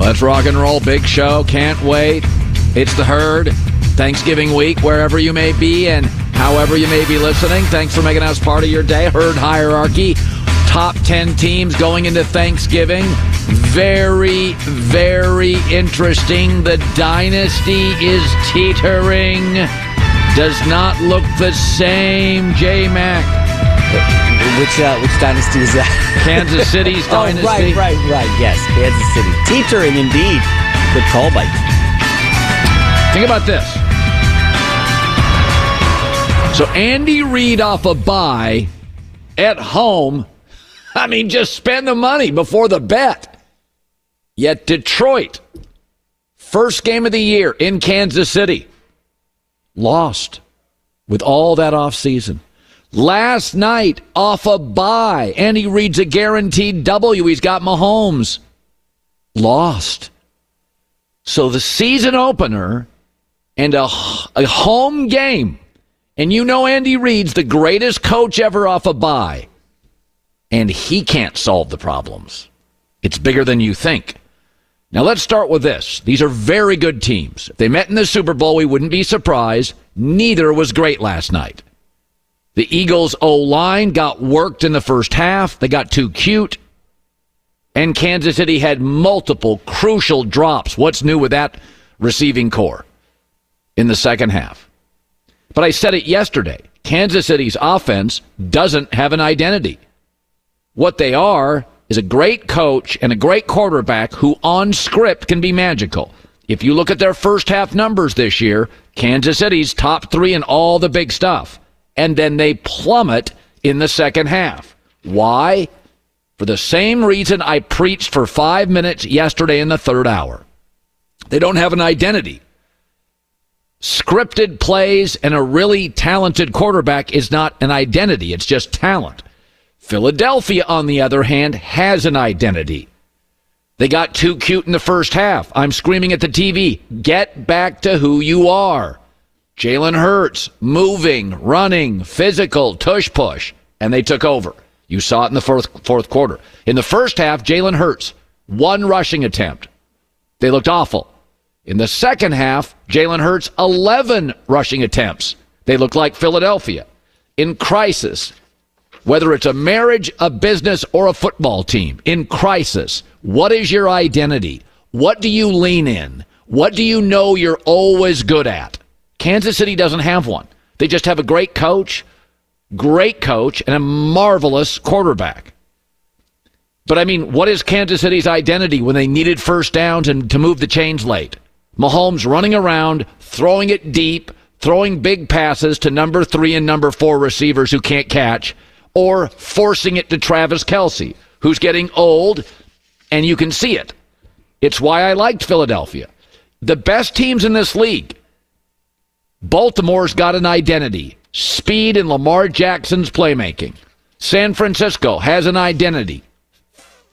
Let's rock and roll. Big show. Can't wait. It's the herd. Thanksgiving week, wherever you may be and however you may be listening. Thanks for making us part of your day. Herd hierarchy. Top 10 teams going into Thanksgiving. Very, very interesting. The dynasty is teetering. Does not look the same, J Mac. Which uh, which dynasty is that? Kansas City's oh, dynasty. right, right, right. Yes, Kansas City. Teetering indeed. Good call by. Think about this. So Andy Reid off a bye at home. I mean, just spend the money before the bet. Yet Detroit, first game of the year in Kansas City, lost with all that offseason. Last night off a bye, Andy Reid's a guaranteed W. He's got Mahomes. Lost. So the season opener and a, a home game. And you know Andy Reid's the greatest coach ever off a bye. And he can't solve the problems. It's bigger than you think. Now let's start with this. These are very good teams. If they met in the Super Bowl, we wouldn't be surprised. Neither was great last night. The Eagles' O line got worked in the first half. They got too cute. And Kansas City had multiple crucial drops. What's new with that receiving corps in the second half? But I said it yesterday. Kansas City's offense doesn't have an identity. What they are is a great coach and a great quarterback who on script can be magical. If you look at their first half numbers this year, Kansas City's top three in all the big stuff. And then they plummet in the second half. Why? For the same reason I preached for five minutes yesterday in the third hour. They don't have an identity. Scripted plays and a really talented quarterback is not an identity, it's just talent. Philadelphia, on the other hand, has an identity. They got too cute in the first half. I'm screaming at the TV, get back to who you are. Jalen Hurts, moving, running, physical, tush push, and they took over. You saw it in the fourth, fourth quarter. In the first half, Jalen Hurts, one rushing attempt. They looked awful. In the second half, Jalen Hurts, 11 rushing attempts. They looked like Philadelphia. In crisis, whether it's a marriage, a business, or a football team, in crisis, what is your identity? What do you lean in? What do you know you're always good at? Kansas City doesn't have one. They just have a great coach, great coach, and a marvelous quarterback. But I mean, what is Kansas City's identity when they needed first downs and to move the chains late? Mahomes running around, throwing it deep, throwing big passes to number three and number four receivers who can't catch, or forcing it to Travis Kelce, who's getting old, and you can see it. It's why I liked Philadelphia. The best teams in this league, Baltimore's got an identity speed and Lamar Jackson's playmaking. San Francisco has an identity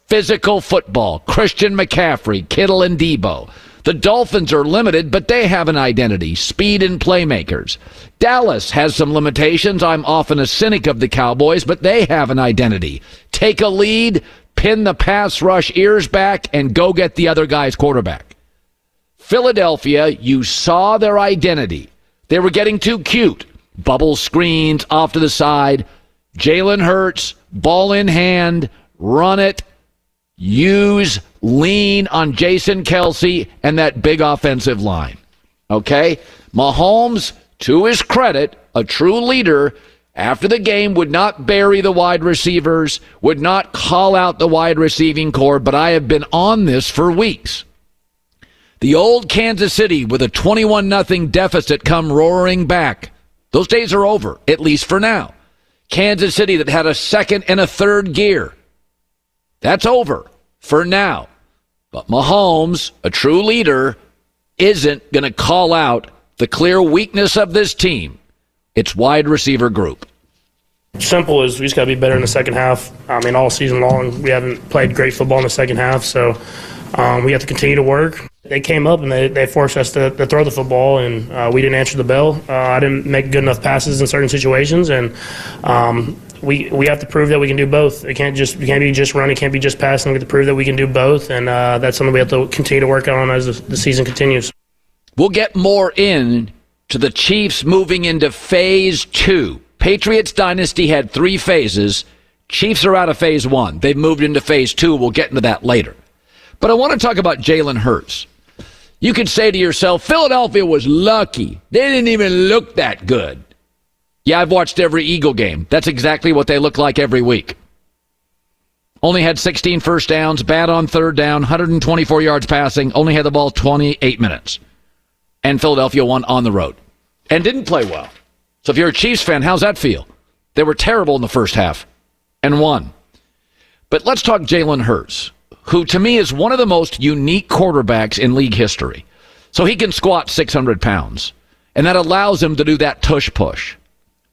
physical football, Christian McCaffrey, Kittle, and Deebo. The Dolphins are limited, but they have an identity speed and playmakers. Dallas has some limitations. I'm often a cynic of the Cowboys, but they have an identity. Take a lead, pin the pass rush ears back, and go get the other guy's quarterback. Philadelphia, you saw their identity. They were getting too cute. Bubble screens off to the side. Jalen Hurts, ball in hand, run it, use lean on Jason Kelce and that big offensive line. Okay? Mahomes, to his credit, a true leader, after the game would not bury the wide receivers, would not call out the wide receiving corps, but I have been on this for weeks. The old Kansas City with a 21 nothing deficit come roaring back. Those days are over, at least for now. Kansas City that had a second and a third gear. That's over for now. But Mahomes, a true leader, isn't going to call out the clear weakness of this team. It's wide receiver group. Simple is we just got to be better in the second half. I mean, all season long, we haven't played great football in the second half, so um, we have to continue to work. They came up and they, they forced us to, to throw the football, and uh, we didn't answer the bell. Uh, I didn't make good enough passes in certain situations, and um, we we have to prove that we can do both. It can't just it can't be just running, it can't be just passing. We have to prove that we can do both, and uh, that's something we have to continue to work on as the, the season continues. We'll get more in to the Chiefs moving into phase two. Patriots dynasty had three phases. Chiefs are out of phase one. They've moved into phase two. We'll get into that later. But I want to talk about Jalen Hurts. You could say to yourself, Philadelphia was lucky. They didn't even look that good. Yeah, I've watched every Eagle game. That's exactly what they look like every week. Only had 16 first downs, bad on third down, 124 yards passing, only had the ball 28 minutes. And Philadelphia won on the road and didn't play well. So if you're a Chiefs fan, how's that feel? They were terrible in the first half and won. But let's talk Jalen Hurts, who to me is one of the most unique quarterbacks in league history. So he can squat 600 pounds, and that allows him to do that tush push.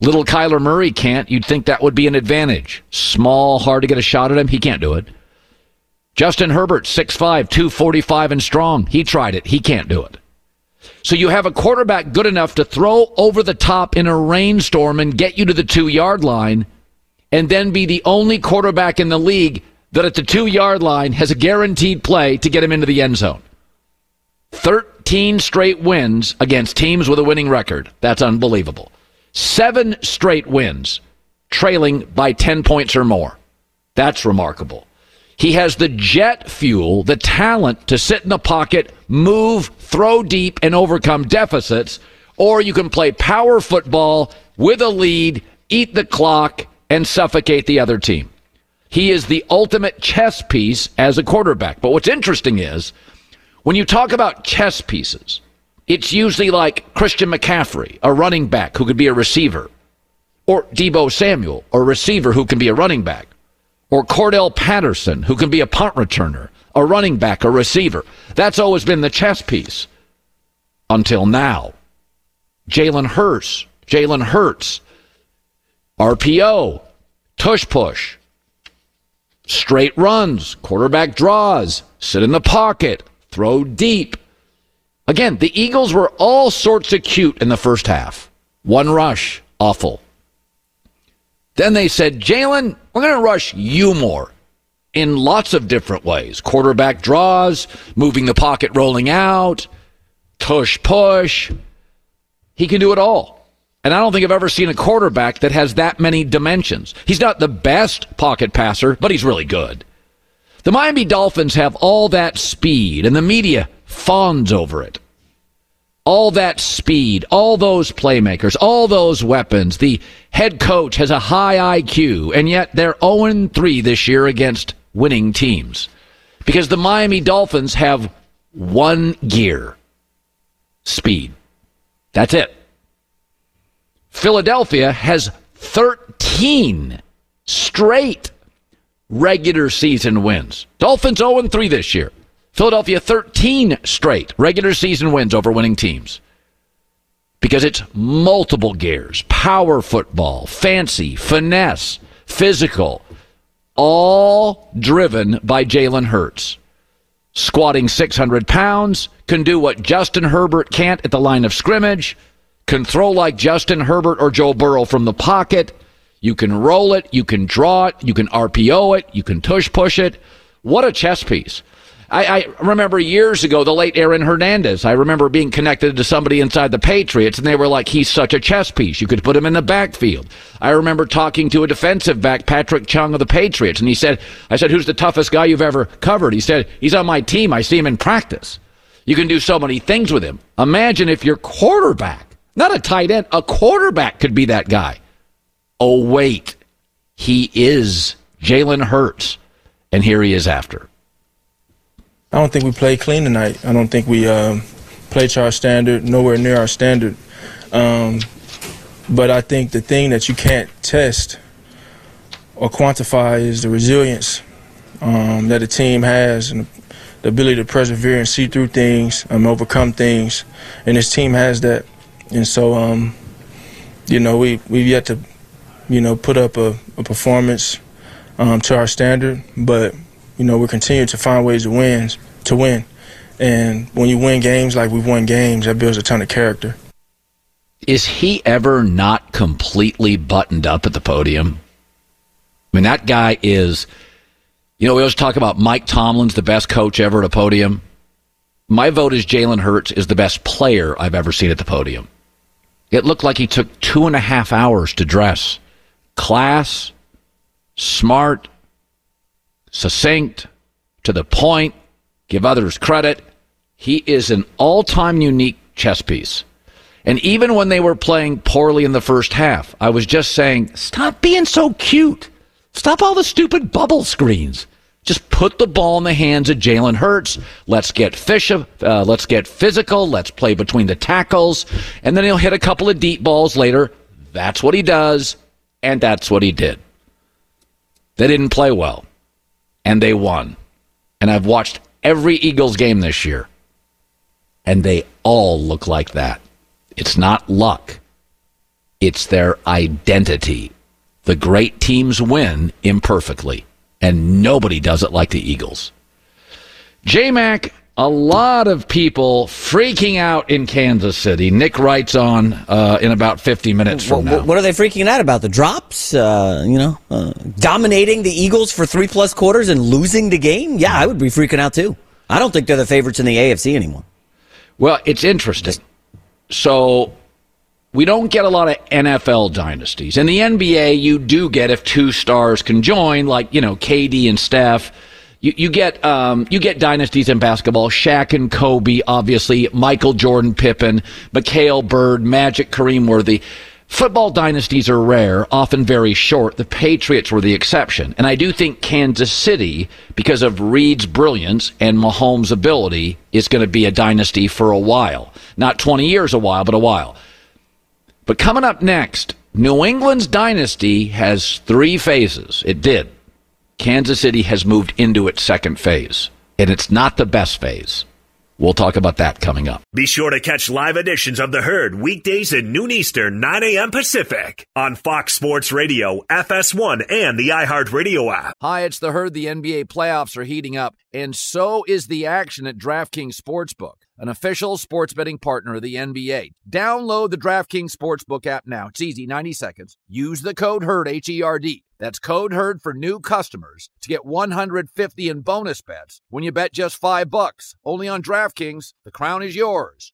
Little Kyler Murray can't. You'd think that would be an advantage. Small, hard to get a shot at him. He can't do it. Justin Herbert, 6'5, 245 and strong. He tried it. He can't do it. So you have a quarterback good enough to throw over the top in a rainstorm and get you to the two yard line, and then be the only quarterback in the league that at the two yard line has a guaranteed play to get him into the end zone. 13 straight wins against teams with a winning record. That's unbelievable. Seven straight wins, trailing by 10 points or more. That's remarkable. He has the jet fuel, the talent to sit in the pocket, move, throw deep, and overcome deficits. Or you can play power football with a lead, eat the clock, and suffocate the other team. He is the ultimate chess piece as a quarterback. But what's interesting is when you talk about chess pieces, it's usually like Christian McCaffrey, a running back who could be a receiver, or Deebo Samuel, a receiver who can be a running back, or Cordell Patterson, who can be a punt returner, a running back, a receiver. That's always been the chess piece until now. Jalen Hurts, Jalen Hurts, RPO, tush push, straight runs, quarterback draws, sit in the pocket, throw deep. Again, the Eagles were all sorts of cute in the first half. One rush, awful. Then they said, Jalen, we're going to rush you more in lots of different ways quarterback draws, moving the pocket, rolling out, tush push. He can do it all. And I don't think I've ever seen a quarterback that has that many dimensions. He's not the best pocket passer, but he's really good. The Miami Dolphins have all that speed, and the media fawns over it. All that speed, all those playmakers, all those weapons. The head coach has a high IQ, and yet they're 0 3 this year against winning teams. Because the Miami Dolphins have one gear speed. That's it. Philadelphia has 13 straight regular season wins. Dolphins 0 3 this year. Philadelphia 13 straight regular season wins over winning teams. Because it's multiple gears, power football, fancy, finesse, physical, all driven by Jalen Hurts. Squatting 600 pounds, can do what Justin Herbert can't at the line of scrimmage, can throw like Justin Herbert or Joe Burrow from the pocket. You can roll it, you can draw it, you can RPO it, you can tush push it. What a chess piece. I, I, remember years ago, the late Aaron Hernandez. I remember being connected to somebody inside the Patriots, and they were like, he's such a chess piece. You could put him in the backfield. I remember talking to a defensive back, Patrick Chung of the Patriots, and he said, I said, who's the toughest guy you've ever covered? He said, he's on my team. I see him in practice. You can do so many things with him. Imagine if your quarterback, not a tight end, a quarterback could be that guy. Oh, wait. He is Jalen Hurts. And here he is after. I don't think we played clean tonight. I don't think we uh, played to our standard, nowhere near our standard. Um, but I think the thing that you can't test or quantify is the resilience um, that a team has and the ability to persevere and see through things, and overcome things, and this team has that. And so, um, you know, we we've yet to, you know, put up a, a performance um, to our standard, but you know, we're continuing to find ways to win, to win. And when you win games like we've won games, that builds a ton of character. Is he ever not completely buttoned up at the podium? I mean, that guy is, you know, we always talk about Mike Tomlin's the best coach ever at a podium. My vote is Jalen Hurts is the best player I've ever seen at the podium. It looked like he took two and a half hours to dress. Class, smart, succinct, to the point, give others credit. He is an all time unique chess piece. And even when they were playing poorly in the first half, I was just saying, stop being so cute. Stop all the stupid bubble screens. Just put the ball in the hands of Jalen Hurts. Let's get fish, uh, let's get physical. Let's play between the tackles, and then he'll hit a couple of deep balls later. That's what he does, and that's what he did. They didn't play well and they won. And I've watched every Eagles game this year, and they all look like that. It's not luck, it's their identity. The great teams win imperfectly, and nobody does it like the Eagles. J Mac a lot of people freaking out in Kansas City. Nick Wright's on uh, in about 50 minutes from now. What are they freaking out about? The drops? Uh, you know, uh, dominating the Eagles for three plus quarters and losing the game? Yeah, I would be freaking out too. I don't think they're the favorites in the AFC anymore. Well, it's interesting. So we don't get a lot of NFL dynasties. In the NBA, you do get if two stars can join, like, you know, KD and Steph you, you get um, you get dynasties in basketball. Shaq and Kobe, obviously, Michael Jordan, Pippen, McHale, Bird, Magic, Kareem Worthy. Football dynasties are rare, often very short. The Patriots were the exception. And I do think Kansas City, because of Reid's brilliance and Mahomes' ability, is going to be a dynasty for a while. Not 20 years, a while, but a while. But coming up next, New England's dynasty has three phases. It did. Kansas City has moved into its second phase, and it's not the best phase. We'll talk about that coming up. Be sure to catch live editions of The Herd weekdays at noon Eastern, 9 a.m. Pacific on Fox Sports Radio, FS1, and the iHeartRadio app. Hi, it's The Herd. The NBA playoffs are heating up, and so is the action at DraftKings Sportsbook, an official sports betting partner of the NBA. Download the DraftKings Sportsbook app now. It's easy, 90 seconds. Use the code HERD, H E R D. That's code HERD for new customers to get 150 in bonus bets when you bet just 5 bucks. Only on DraftKings. The crown is yours.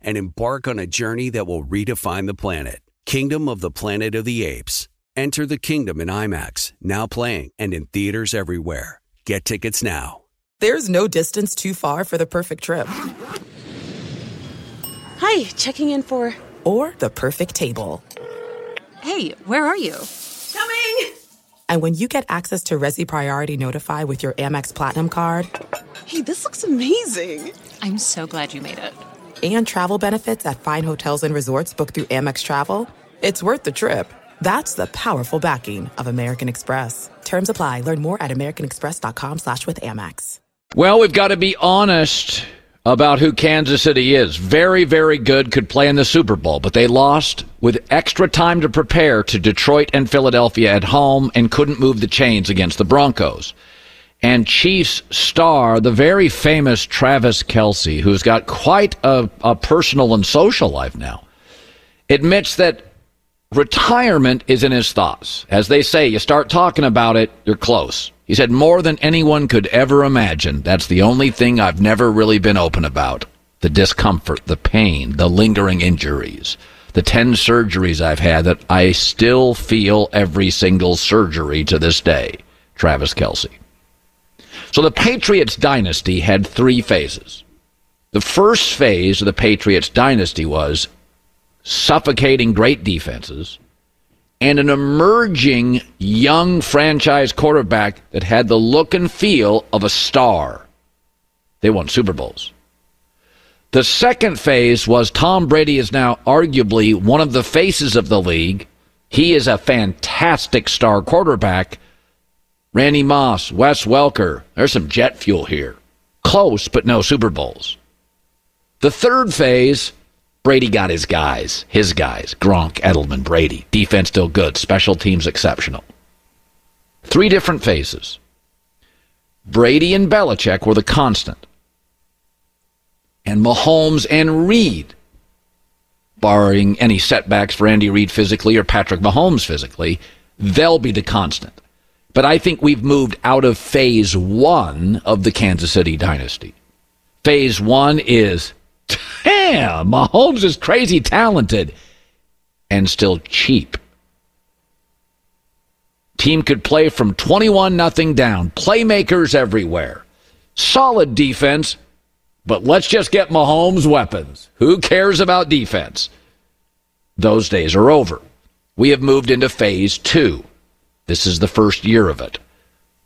and embark on a journey that will redefine the planet. Kingdom of the Planet of the Apes. Enter the kingdom in IMAX, now playing and in theaters everywhere. Get tickets now. There's no distance too far for the perfect trip. Hi, checking in for. Or the perfect table. Hey, where are you? Coming! And when you get access to Resy Priority Notify with your Amex Platinum card. Hey, this looks amazing! I'm so glad you made it. And travel benefits at fine hotels and resorts booked through Amex Travel. It's worth the trip. That's the powerful backing of American Express. Terms apply. Learn more at americanexpress.com slash with Amex. Well, we've got to be honest about who Kansas City is. Very, very good, could play in the Super Bowl, but they lost with extra time to prepare to Detroit and Philadelphia at home and couldn't move the chains against the Broncos. And Chiefs star, the very famous Travis Kelce, who's got quite a, a personal and social life now, admits that retirement is in his thoughts. As they say, you start talking about it, you're close. He said, more than anyone could ever imagine, that's the only thing I've never really been open about. The discomfort, the pain, the lingering injuries, the 10 surgeries I've had that I still feel every single surgery to this day. Travis Kelce. So the Patriots dynasty had three phases. The first phase of the Patriots dynasty was suffocating great defenses and an emerging young franchise quarterback that had the look and feel of a star. They won Super Bowls. The second phase was Tom Brady is now arguably one of the faces of the league. He is a fantastic star quarterback. Randy Moss, Wes Welker, there's some jet fuel here. Close, but no Super Bowls. The third phase Brady got his guys, his guys, Gronk, Edelman, Brady. Defense still good, special teams exceptional. Three different phases. Brady and Belichick were the constant. And Mahomes and Reid, barring any setbacks for Andy Reid physically or Patrick Mahomes physically, they'll be the constant. But I think we've moved out of phase one of the Kansas City dynasty. Phase one is Damn, Mahomes is crazy talented and still cheap. Team could play from 21 nothing down. Playmakers everywhere. Solid defense, but let's just get Mahomes weapons. Who cares about defense? Those days are over. We have moved into phase two. This is the first year of it.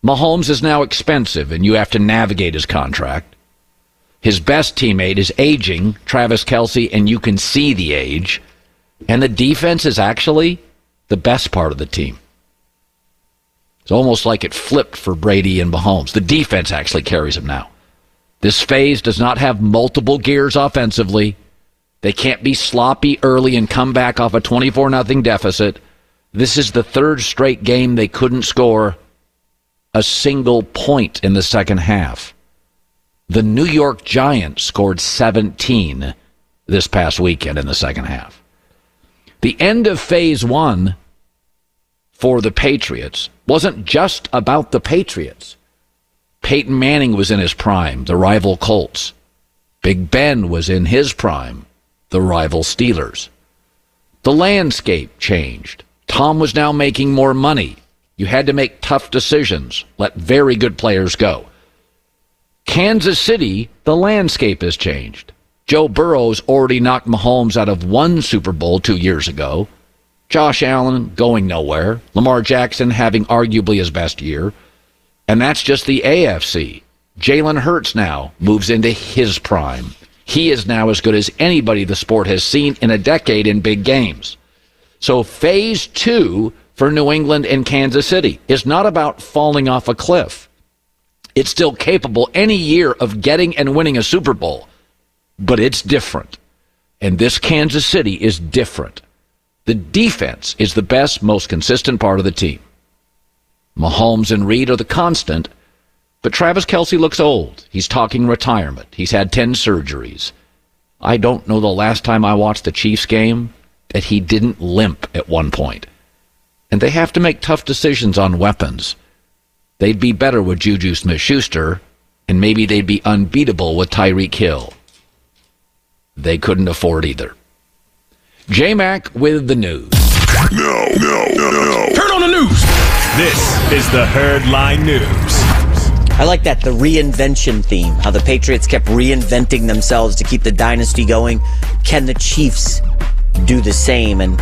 Mahomes is now expensive, and you have to navigate his contract. His best teammate is aging, Travis Kelce, and you can see the age. And the defense is actually the best part of the team. It's almost like it flipped for Brady and Mahomes. The defense actually carries him now. This phase does not have multiple gears offensively. They can't be sloppy early and come back off a 24 0 deficit. This is the third straight game they couldn't score a single point in the second half. The New York Giants scored 17 this past weekend in the second half. The end of phase one for the Patriots wasn't just about the Patriots. Peyton Manning was in his prime, the rival Colts. Big Ben was in his prime, the rival Steelers. The landscape changed. Tom was now making more money. You had to make tough decisions, let very good players go. Kansas City, the landscape has changed. Joe Burrow's already knocked Mahomes out of one Super Bowl two years ago. Josh Allen going nowhere. Lamar Jackson having arguably his best year. And that's just the AFC. Jalen Hurts now moves into his prime. He is now as good as anybody the sport has seen in a decade in big games. So phase two for New England and Kansas City is not about falling off a cliff. It's still capable any year of getting and winning a Super Bowl, but it's different. And this Kansas City is different. The defense is the best, most consistent part of the team. Mahomes and Reid are the constant, but Travis Kelce looks old. He's talking retirement. He's had 10 surgeries. I don't know the last time I watched the Chiefs game that he didn't limp at one point. And they have to make tough decisions on weapons. They'd be better with Juju Smith Schuster, and maybe they'd be unbeatable with Tyreek Hill. They couldn't afford either. J Mac with the news. No, no, no, no. Turn on the news. This is the Herd Line News. I like that, the reinvention theme, how the Patriots kept reinventing themselves to keep the dynasty going. Can the Chiefs do the same? And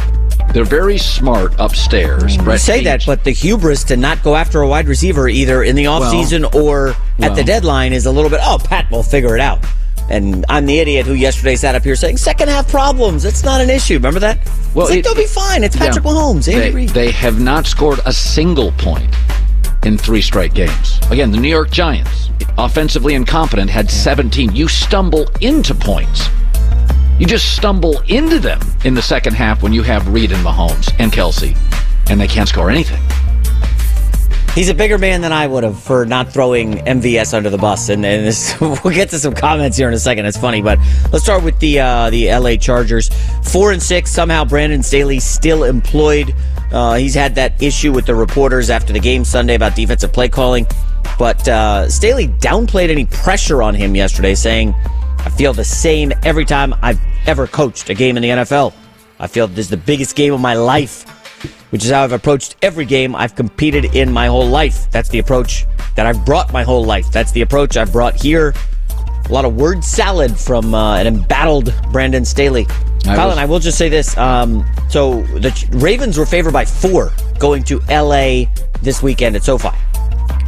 they're very smart upstairs. You say that, but the hubris to not go after a wide receiver either in the offseason well, or at well, the deadline is a little bit, oh, Pat will figure it out. And I'm the idiot who yesterday sat up here saying second half problems. It's not an issue. Remember that? Well, it, like, they'll be fine. It's Patrick yeah, Mahomes. Andy they, they have not scored a single point in three straight games. Again, the New York Giants, offensively incompetent, had 17. You stumble into points. You just stumble into them in the second half when you have Reid and Mahomes and Kelce, and they can't score anything. He's a bigger man than I would have for not throwing MVS under the bus, and, and this, we'll get to some comments here in a second. It's funny, but let's start with the uh, the LA Chargers. Four and six. Somehow Brandon Staley still employed. Uh, he's had that issue with the reporters after the game Sunday about defensive play calling, but uh, Staley downplayed any pressure on him yesterday, saying, "I feel the same every time I've ever coached a game in the NFL. I feel this is the biggest game of my life." which is how I've approached every game I've competed in my whole life. That's the approach that I've brought my whole life. That's the approach I've brought here. A lot of word salad from uh, an embattled Brandon Staley. I Colin, was... I will just say this. Um, so the Ravens were favored by four going to LA this weekend at SoFi.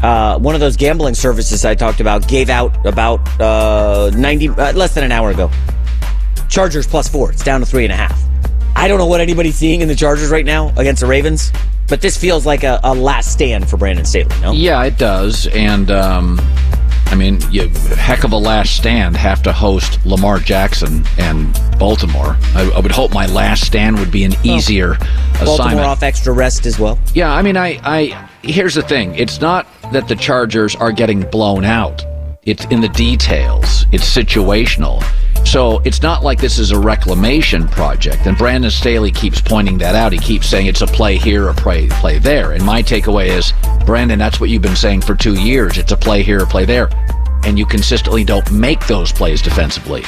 Uh, one of those gambling services I talked about gave out about uh, 90, uh, less than an hour ago. Chargers plus four. It's down to three and a half. I don't know what anybody's seeing in the Chargers right now against the Ravens, but this feels like a, a last stand for Brandon Staley, no? Yeah, it does. And, um, I mean, you, heck of a last stand have to host Lamar Jackson and Baltimore. I, I would hope my last stand would be an easier Baltimore assignment. Baltimore off extra rest as well. Yeah, I mean, I, I here's the thing. It's not that the Chargers are getting blown out. It's in the details. It's situational. So it's not like this is a reclamation project. And Brandon Staley keeps pointing that out. He keeps saying it's a play here, a play play there. And my takeaway is, Brandon, that's what you've been saying for two years. It's a play here, a play there. And you consistently don't make those plays defensively.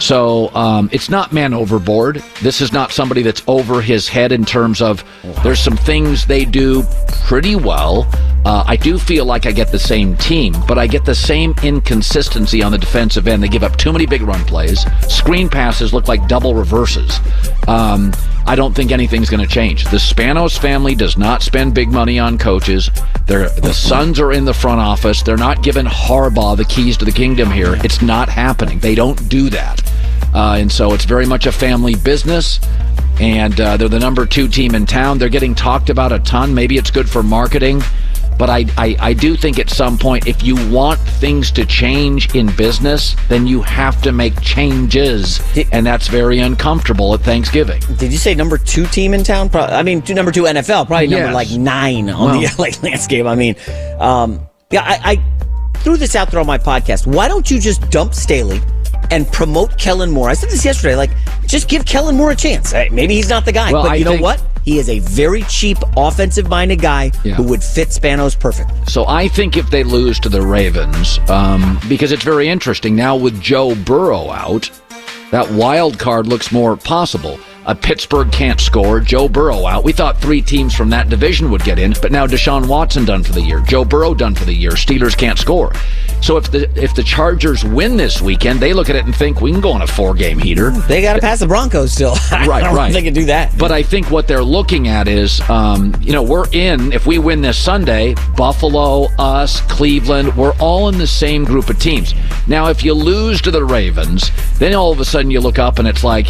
So um, it's not man overboard. This is not somebody that's over his head in terms of there's some things they do pretty well. Uh, I do feel like I get the same team, but I get the same inconsistency on the defensive end. They give up too many big run plays. Screen passes look like double reverses. Um, I don't think anything's going to change. The Spanos family does not spend big money on coaches. They're, the sons are in the front office. They're not giving Harbaugh the keys to the kingdom here. It's not happening. They don't do that. Uh, and so it's very much a family business. And uh, they're the number two team in town. They're getting talked about a ton. Maybe it's good for marketing. But I, I, I, do think at some point, if you want things to change in business, then you have to make changes. And that's very uncomfortable at Thanksgiving. Did you say number two team in town? I mean, number two NFL, probably number yes. like nine on well, the LA landscape. I mean, um, yeah, I, I threw this out there on my podcast. Why don't you just dump Staley? and promote Kellen Moore. I said this yesterday. Like, just give Kellen Moore a chance. Maybe he's not the guy, Well, but I you know what? He is a very cheap, offensive-minded guy Yeah. who would fit Spanos perfect. So I think if they lose to the Ravens, um, because it's very interesting now with Joe Burrow out, that wild card looks more possible. Uh, Pittsburgh can't score. Joe Burrow out. We thought three teams from that division would get in, but now Deshaun Watson done for the year. Joe Burrow done for the year. Steelers can't score. So if the if the Chargers win this weekend, they look at it and think we can go on a four game heater. They got to pass the Broncos still. Right, don't right. think they can do that. But I think what they're looking at is, um, you know, we're in. If we win this Sunday, Buffalo, us, Cleveland, we're all in the same group of teams. Now, if you lose to the Ravens, then all of a sudden you look up and it's like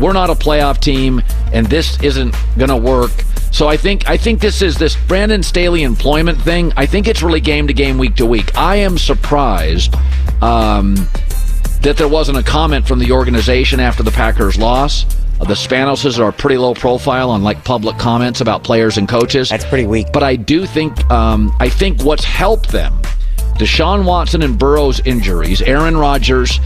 we're not a playoff team, and this isn't going to work. So I think I think this is this Brandon Staley employment thing. I think it's really game to game, week to week. I am surprised. Um, that there wasn't a comment from the organization after the Packers' loss. The Spanoses are pretty low profile on like public comments about players and coaches. That's pretty weak. But I do think um, I think what's helped them, Deshaun Watson and Burrow's injuries, Aaron Rodgers,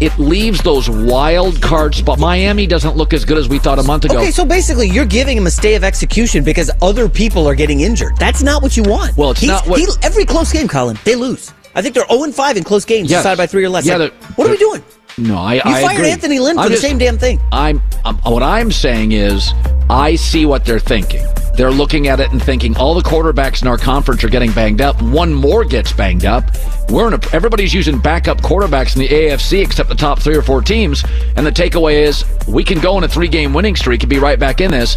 it leaves those wild card spot. Miami doesn't look as good as we thought a month ago. Okay, so basically, you're giving him a stay of execution because other people are getting injured. That's not what you want. Well, it's He's- not what- he- every close game, Colin, they lose. I think they're 0 5 in close games, Yes. decided by three or less. Yeah, Like, what are we doing? No, I, You I fired agree. Anthony Lynn for I'm the just- same damn thing. I'm, I'm what I'm saying is I see what they're thinking. They're looking at it and thinking all the quarterbacks in our conference are getting banged up. One more gets banged up. We're in a, everybody's using backup quarterbacks in the AFC except the top three or four teams. And the takeaway is we can go on a three game winning streak and be right back in this.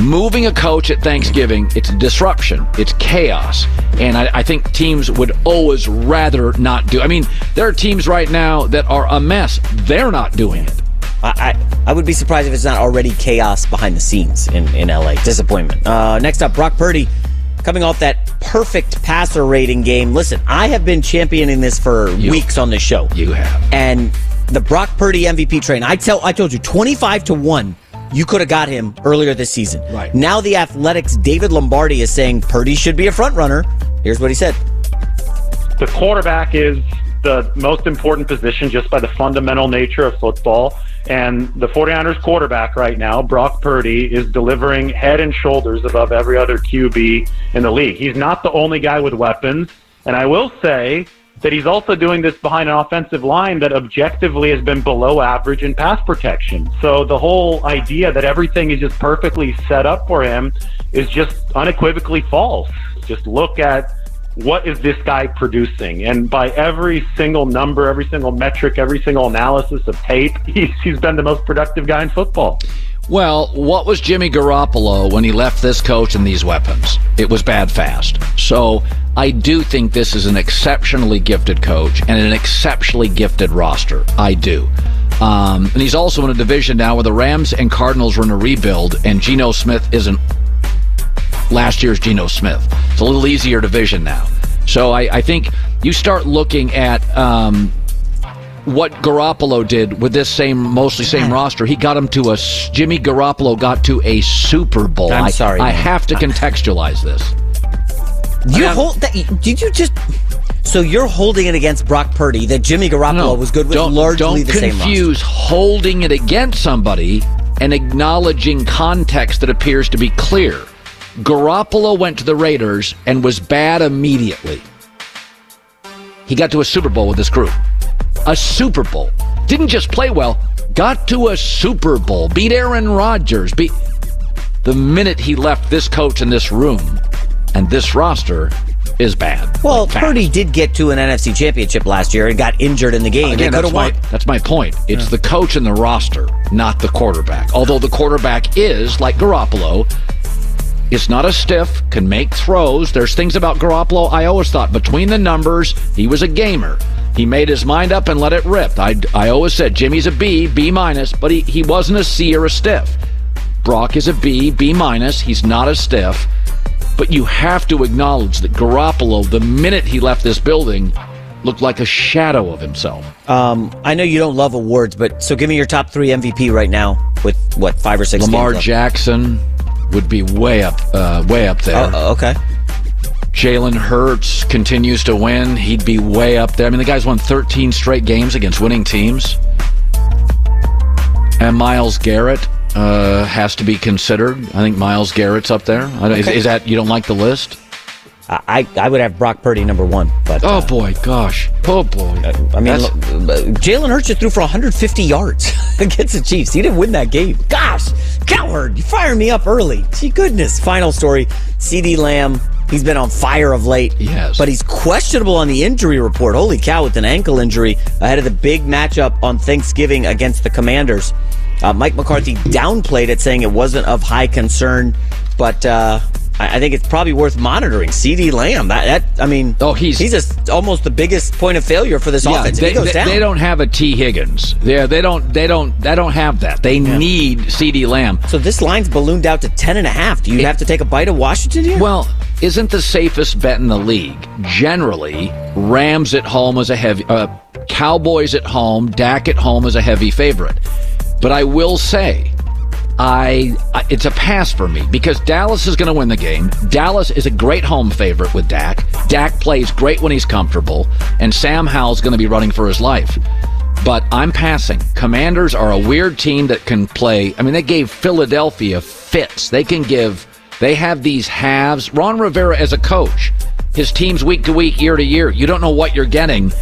Moving a coach at Thanksgiving, it's disruption, it's chaos. And I, I think teams would always rather not do. I mean, there are teams right now that are a mess. They're not doing it. I, I, I would be surprised if it's not already chaos behind the scenes in, in LA. Disappointment. Uh, next up, Brock Purdy coming off that perfect passer rating game. Listen, I have been championing this for weeks on this show. You have. And the Brock Purdy MVP train, I tell I told you 25 to 1 you could have got him earlier this season. Right. Now the Athletic's David Lombardi is saying Purdy should be a front runner. Here's what he said. the quarterback is the most important position just by the fundamental nature of football. And the 49ers quarterback right now, Brock Purdy, is delivering head and shoulders above every other QB in the league. He's not the only guy with weapons. And I will say that he's also doing this behind an offensive line that objectively has been below average in pass protection. So the whole idea that everything is just perfectly set up for him is just unequivocally false. Just look at what is this guy producing? And by every single number, every single metric, every single analysis of tape, he's, he's been the most productive guy in football. Well, what was Jimmy Garoppolo when he left this coach and these weapons? It was bad fast. So I do think this is an exceptionally gifted coach and an exceptionally gifted roster. I do. Um, and he's also in a division now where the Rams and Cardinals are in a rebuild, and Geno Smith isn't last year's Geno Smith. It's a little easier division now. So I, I think you start looking at um, what Garoppolo did with this same, mostly same roster. He got him to a Jimmy Garoppolo got to a Super Bowl. I'm I- sorry, I have to contextualize this. You hold that? Did you just? So you're holding it against Brock Purdy that Jimmy Garoppolo was good with don't, largely don't the same roster. confuse holding it against somebody and acknowledging context that appears to be clear. Garoppolo went to the Raiders and was bad immediately. He got to a Super Bowl with this group. A Super Bowl. Didn't just play well, got to a Super Bowl. Beat Aaron Rodgers. Beat the minute he left this coach in this room and this roster is bad. Well, Like. Purdy did get to an NFC Championship last year and got injured in the game. Again, that's have my, that's my point. It's the coach and the roster, not the quarterback. Although the quarterback is, like Garoppolo, is not a stiff, can make throws. There's things about Garoppolo I always thought between the numbers, he was a gamer. He made his mind up and let it rip. I, I always said Jimmy's a B, B minus, but he, he wasn't a C or a stiff. Brock is a B, B minus. He's not a stiff. But you have to acknowledge that Garoppolo, the minute he left this building, looked like a shadow of himself. Um, I know you don't love awards, but so give me your top three MVP right now with what five or six. Lamar. Jackson would be way up, uh, way up there. Oh, okay. Jalen Hurts continues to win, he'd be way up there. I mean, the guy's won 13 straight games against winning teams. And Myles Garrett uh, has to be considered. I think Myles Garrett's up there. Okay. Is, is, that you don't like the list? I, I would have Brock Purdy number one, but oh uh, boy, gosh, oh boy. I mean, Jalen Hurts just threw for 150 yards against the Chiefs. He didn't win that game. Gosh, coward! You fired me up early. Gee, goodness. Final story: CeeDee Lamb. He's been on fire of late. Yes, but he's questionable on the injury report. Holy cow! With an ankle injury ahead of the big matchup on Thanksgiving against the Commanders. Uh, Mike McCarthy downplayed it, saying it wasn't of high concern, but uh, I think it's probably worth monitoring. CeeDee Lamb, that, that I mean, oh, he's he's a, almost the biggest point of failure for this yeah, offense. They, they, they, don't have a Tee Higgins. Yeah, they don't. They don't. They don't have that. They yeah. need CeeDee Lamb. So this line's ballooned out to ten and a half. Do you it, have to take a bite of Washington here? Well, isn't the safest bet in the league generally Rams at home as a heavy, uh, Cowboys at home, Dak at home as a heavy favorite. But I will say I, I, it's a pass for me because Dallas is going to win the game. Dallas is a great home favorite with Dak. Dak plays great when he's comfortable, and Sam Howell's going to be running for his life. But I'm passing. Commanders are a weird team that can play. I mean, they gave Philadelphia fits. They can give. They have these halves. Ron Rivera as a coach, his teams week to week, year to year. You don't know what you're getting.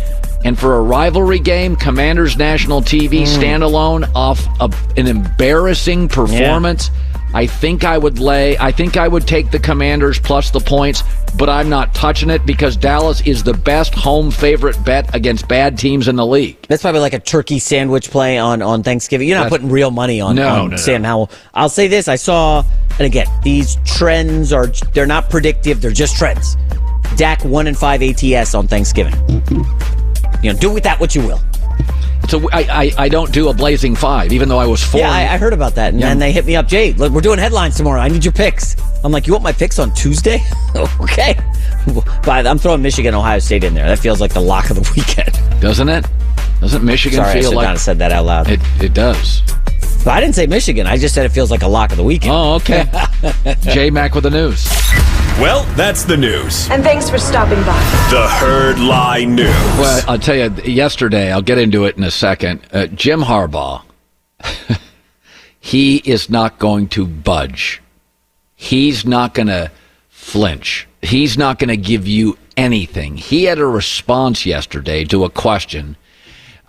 And for a rivalry game, Commanders National TV mm. standalone off a, an embarrassing performance. Yeah. I think I would lay, I think I would take the Commanders plus the points, but I'm not touching it because Dallas is the best home favorite bet against bad teams in the league. That's probably like a turkey sandwich play on, on Thanksgiving. You're not That's, putting real money on, no, on no, Sam no. Howell. I'll say this I saw, and again, these trends are, they're not predictive, they're just trends. Dak 1 and 5 ATS on Thanksgiving. You know, do with that what you will. So I, I, I don't do a blazing five, even though I was four. Yeah, I, I heard about that, and yeah. then they hit me up, Jay. Look, we're doing headlines tomorrow. I need your picks. I'm like, you want my picks on Tuesday? okay. But I'm throwing Michigan, Ohio State in there. That feels like the lock of the weekend, doesn't it? Doesn't Michigan Sorry, feel I like? Not said that out loud. It it does. But I didn't say Michigan. I just said it feels like a lock of the weekend. Oh, okay. J Mac with the news. Well, that's the news. And thanks for stopping by. The Herd Lie News. Well, I'll tell you, yesterday, I'll get into it in a second. Uh, Jim Harbaugh, he is not going to budge. He's not going to flinch. He's not going to give you anything. He had a response yesterday to a question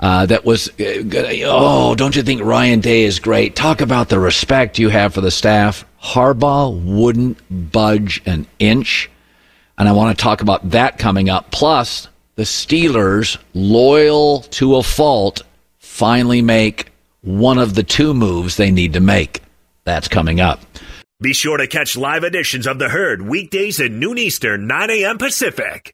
uh, that was, uh, oh, don't you think Ryan Day is great? Talk about the respect you have for the staff. Harbaugh wouldn't budge an inch. And I want to talk about that coming up. Plus, the Steelers, loyal to a fault, finally make one of the two moves they need to make. That's coming up. Be sure to catch live editions of The Herd weekdays at noon Eastern, 9 a.m. Pacific.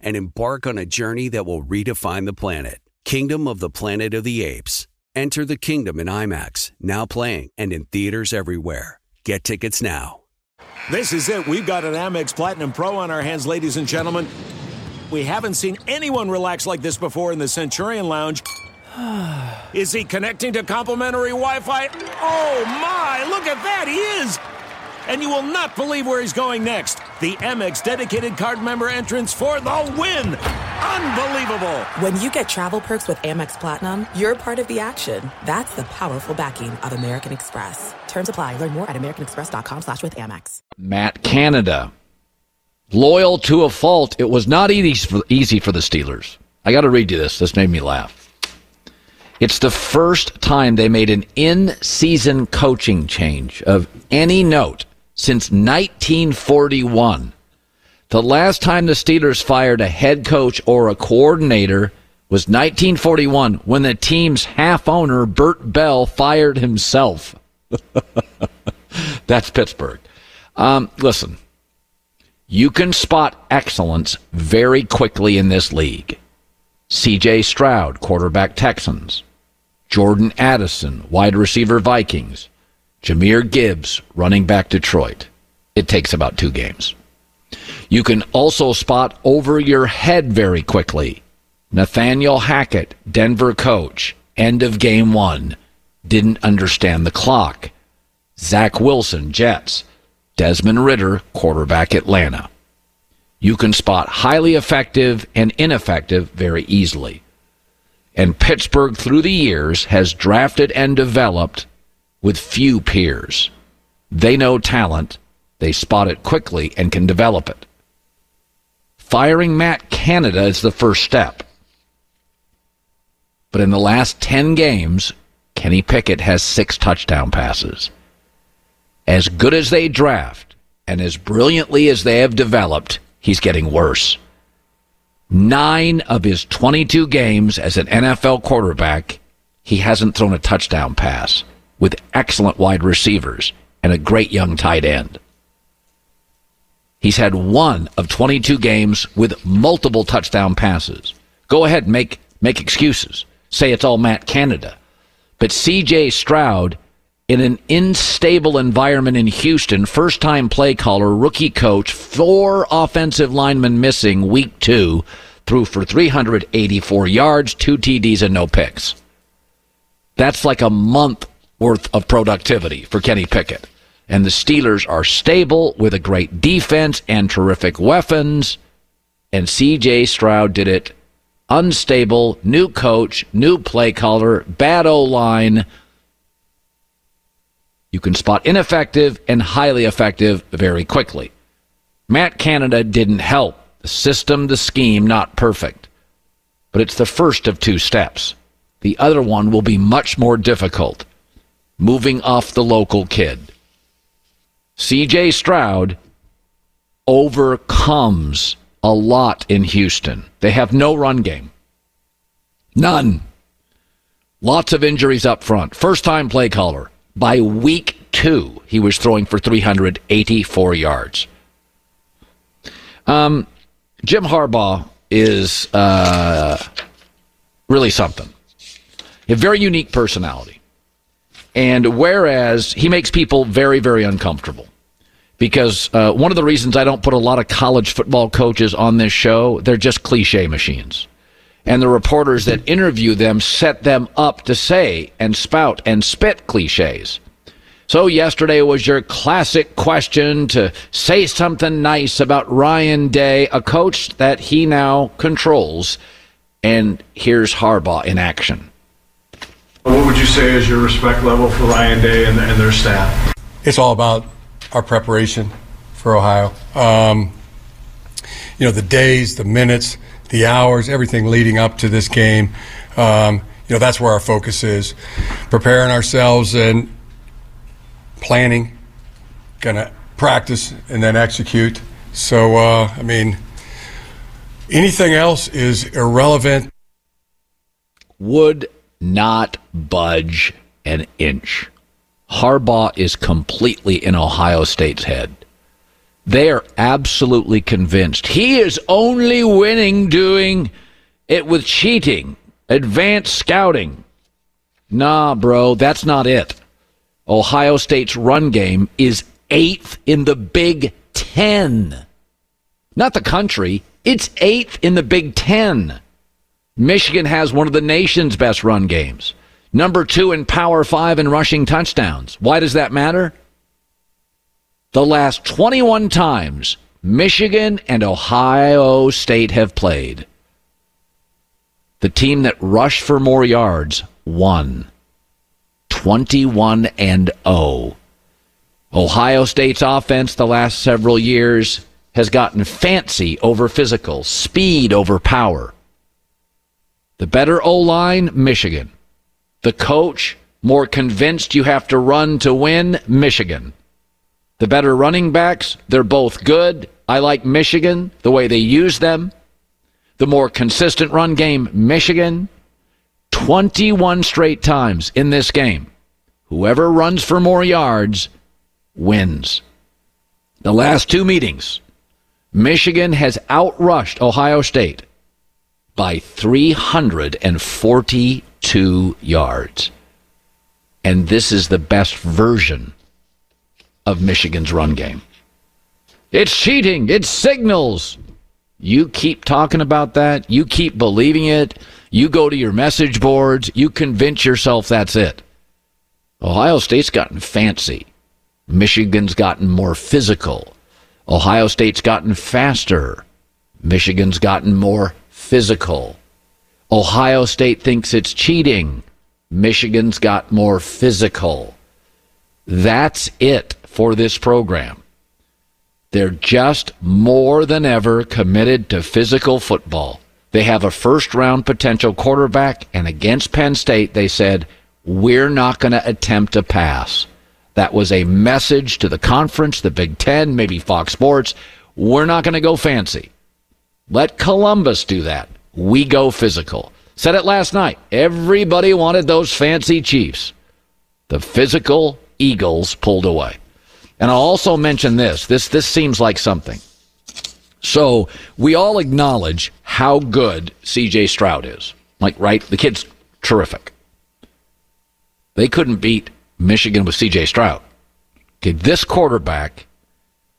and embark on a journey that will redefine the planet. Kingdom of the Planet of the Apes. Enter the kingdom in IMAX, now playing and in theaters everywhere. Get tickets now. This is it. We've got an Amex Platinum Pro on our hands, ladies and gentlemen. We haven't seen anyone relax like this before in the Centurion Lounge. Is he connecting to complimentary Wi Fi? Oh my, look at that, he is! And you will not believe where he's going next. The Amex dedicated card member entrance for the win! Unbelievable! When you get travel perks with Amex Platinum, you're part of the action. That's the powerful backing of American Express. Terms apply. Learn more at americanexpress.com slash with Amex. Matt Canada. Loyal to a fault. It was not easy for, easy for the Steelers. I got to read you this. This made me laugh. It's the first time they made an in season coaching change of any note since 1941. The last time the Steelers fired a head coach or a coordinator was 1941 when the team's half owner, Bert Bell, fired himself. That's Pittsburgh. Um, listen, you can spot excellence very quickly in this league. CJ Stroud, quarterback Texans. Jordan Addison, wide receiver Vikings. Jahmyr Gibbs, running back Detroit. It takes about two games. You can also spot over your head very quickly. Nathaniel Hackett, Denver coach, end of game one, didn't understand the clock. Zach Wilson, Jets. Desmond Ridder, quarterback Atlanta. You can spot highly effective and ineffective very easily. And Pittsburgh, through the years, has drafted and developed with few peers. They know talent, they spot it quickly, and can develop it. Firing Matt Canada is the first step. But in the last 10 games, Kenny Pickett has six touchdown passes. As good as they draft and as brilliantly as they have developed, he's getting worse. Nine of his 22 games as an NFL quarterback, he hasn't thrown a touchdown pass with excellent wide receivers and a great young tight end. He's had one of 22 games with multiple touchdown passes. Go ahead and make, make excuses. Say it's all Matt Canada. But CJ Stroud, in an unstable environment in Houston, first time play caller, rookie coach, four offensive linemen missing week two, threw for 384 yards, two TDs, and no picks. That's like a month worth of productivity for Kenny Pickett and the Steelers are stable with a great defense and terrific weapons. And CJ Stroud did it unstable, new coach, new play caller, bad O line. You can spot ineffective and highly effective very quickly. Matt Canada didn't help. The system, the scheme, not perfect. But it's the first of two steps. The other one will be much more difficult. Moving off the local kid. CJ Stroud overcomes a lot in Houston. They have no run game. None. Lots of injuries up front. First time play caller. By week two, he was throwing for 384 yards. Um, Jim Harbaugh is uh, really something. A very unique personality. And whereas he makes people very, very uncomfortable because uh, one of the reasons I don't put a lot of college football coaches on this show, they're just cliche machines. and the reporters that interview them set them up to say and spout and spit cliches. So yesterday was your classic question to say something nice about Ryan Day, a coach that he now controls. And here's Harbaugh in action. What would you say is your respect level for Ryan Day and, and their staff? It's all about our preparation for Ohio. Um, you know, the days, the minutes, the hours, everything leading up to this game. Um, you know, that's where our focus is. Preparing ourselves and planning, going to practice and then execute. So, uh, I mean, anything else is irrelevant. Would not budge an inch. Harbaugh is completely in Ohio State's head. They are absolutely convinced he is only winning doing it with cheating, advanced scouting. Nah, bro, that's not it. Ohio State's run game is eighth in the Big Ten. Not the country, it's eighth in the Big Ten. Michigan has one of the nation's best run games. Number two in Power Five in rushing touchdowns. Why does that matter? The last 21 times Michigan and Ohio State have played, the team that rushed for more yards won. 21 and 0. Ohio State's offense the last several years has gotten fancy over physical, speed over power. The better O line, Michigan. The coach, more convinced you have to run to win, Michigan. The better running backs, they're both good. I like Michigan, the way they use them. The more consistent run game, Michigan. 21 straight times in this game. Whoever runs for more yards wins. The last two meetings, Michigan has outrushed Ohio State by 342 yards. And this is the best version of Michigan's run game. It's cheating, it's signals. You keep talking about that, you keep believing it, you go to your message boards, you convince yourself that's it. Ohio State's gotten fancy. Michigan's gotten more physical. Ohio State's gotten faster. Michigan's gotten more physical. Ohio State thinks it's cheating. Michigan's got more physical. That's it for this program. They're just more than ever committed to physical football. They have a first round potential quarterback, and against Penn State, they said, We're not going to attempt a pass. That was a message to the conference, the Big Ten, maybe Fox Sports. We're not going to go fancy. Let Columbus do that. We go physical. Said it last night. Everybody wanted those fancy Chiefs. The physical Eagles pulled away. And I'll also mention this. This this seems like something. So we all acknowledge how good CJ Stroud is. Like, right? The kid's terrific. They couldn't beat Michigan with CJ Stroud. Okay, this quarterback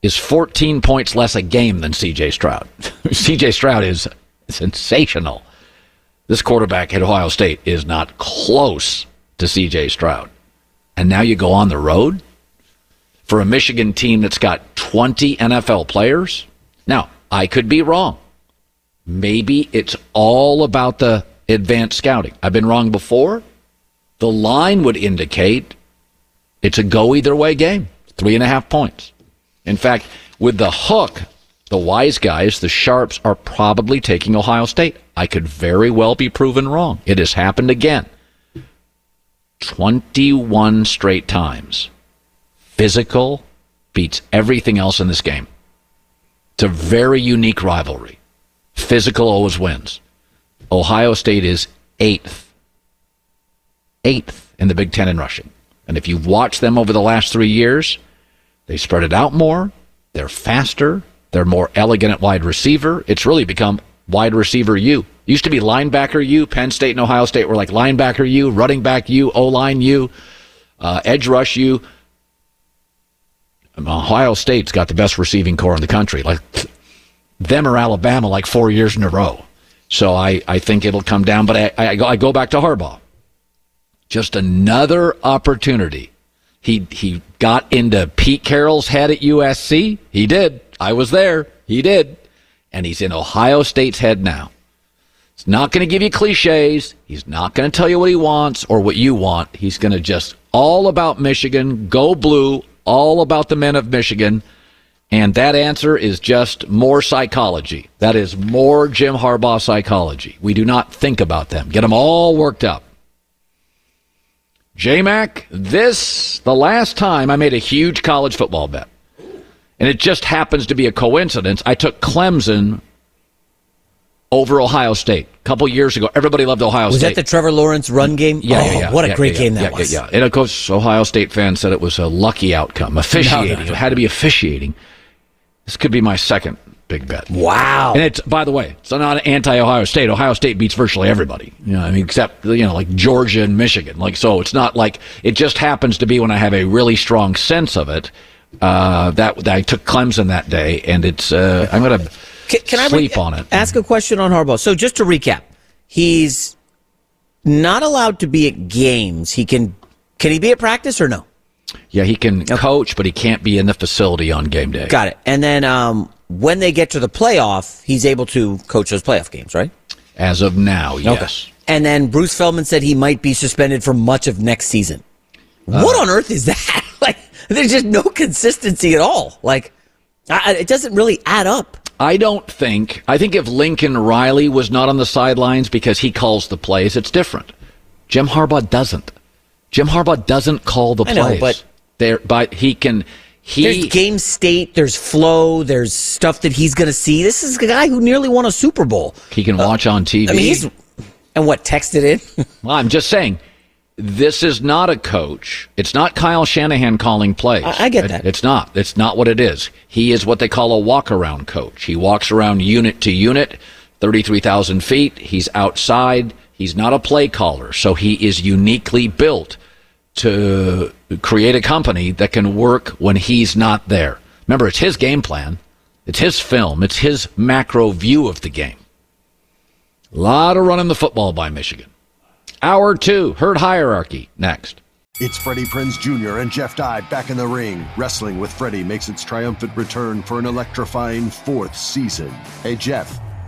is 14 points less a game than CJ Stroud. CJ Stroud is sensational. This quarterback at Ohio State is not close to CJ Stroud. And now you go on the road for a Michigan team that's got 20 NFL players. Now, I could be wrong. Maybe it's all about the advanced scouting. I've been wrong before. The line would indicate it's a go either way game. Three and a half points. In fact, with the hook, the wise guys, the sharps, are probably taking Ohio State. I could very well be proven wrong. It has happened again. 21 straight times. Physical beats everything else in this game. It's a very unique rivalry. Physical always wins. Ohio State is eighth. Eighth in the Big Ten in rushing. And if you've watched them over the last three years, they spread it out more. They're faster. They're more elegant at wide receiver. It's really become wide receiver U. Used to be linebacker U. Penn State and Ohio State were like linebacker U, running back U, O line U, uh, edge rush U. Ohio State's got the best receiving corps in the country. Like them or Alabama, like four years in a row. So I, I think it'll come down, but I, I, go, I go back to Harbaugh. Just another opportunity. He, he got into Pete Carroll's head at USC. He did. I was there. He did. And he's in Ohio State's head now. He's not going to give you cliches. He's not going to tell you what he wants or what you want. He's going to just all about Michigan, go blue, all about the men of Michigan. And that answer is just more psychology. That is more Jim Harbaugh psychology. We do not think about them. Get them all worked up. JMac, this, the last time I made a huge college football bet, and it just happens to be a coincidence, I took Clemson over Ohio State a couple years ago. Everybody loved Ohio was State. Was that the Trevor Lawrence run game? Yeah, oh, yeah, yeah What a yeah, great game that was. Yeah, yeah. And of course, Ohio State fans said it was a lucky outcome. Officiating. No, no, no. It had to be officiating. This could be my second big bet. Wow. And it's, by the way, it's not anti Ohio State. Ohio State beats virtually everybody. You know, I mean, except, you know, like Georgia and Michigan. Like, so it's not like, it just happens to be when I have a really strong sense of it. Uh, that, that I took Clemson that day, and it's, uh, I'm going to can, can sleep I on it. Ask a question on Harbaugh. So just to recap, he's not allowed to be at games. He can, can he be at practice or no? Yeah, he can okay. coach, but he can't be in the facility on game day. Got it. And then um, when they get to the playoff, he's able to coach those playoff games, right? As of now, yes. Okay. And then Bruce Feldman said he might be suspended for much of next season. Uh, what on earth is that? like, there's just no consistency at all. Like, I, it doesn't really add up. I don't think. I think if Lincoln Riley was not on the sidelines because he calls the plays, it's different. Jim Harbaugh doesn't. Jim Harbaugh doesn't call the I plays. know, but there, but he can. He, there's game state, there's flow, there's stuff that he's going to see. This is a guy who nearly won a Super Bowl. He can watch uh, on TV. I mean, he's and what texted in. well, I'm just saying, this is not a coach. It's not Kyle Shanahan calling plays. I, I get that. It, it's not. It's not what it is. He is what they call a walk around coach. He walks around unit to unit, 33,000 feet. He's outside. He's not a play caller. So he is uniquely built to create a company that can work when he's not there. Remember, it's his game plan. It's his film. It's his macro view of the game. A lot of running the football by Michigan. Hour two, herd hierarchy. Next. It's Freddie Prinze Jr. and Jeff Dye back in the ring. Wrestling with Freddie makes its triumphant return for an electrifying fourth season. Hey, Jeff.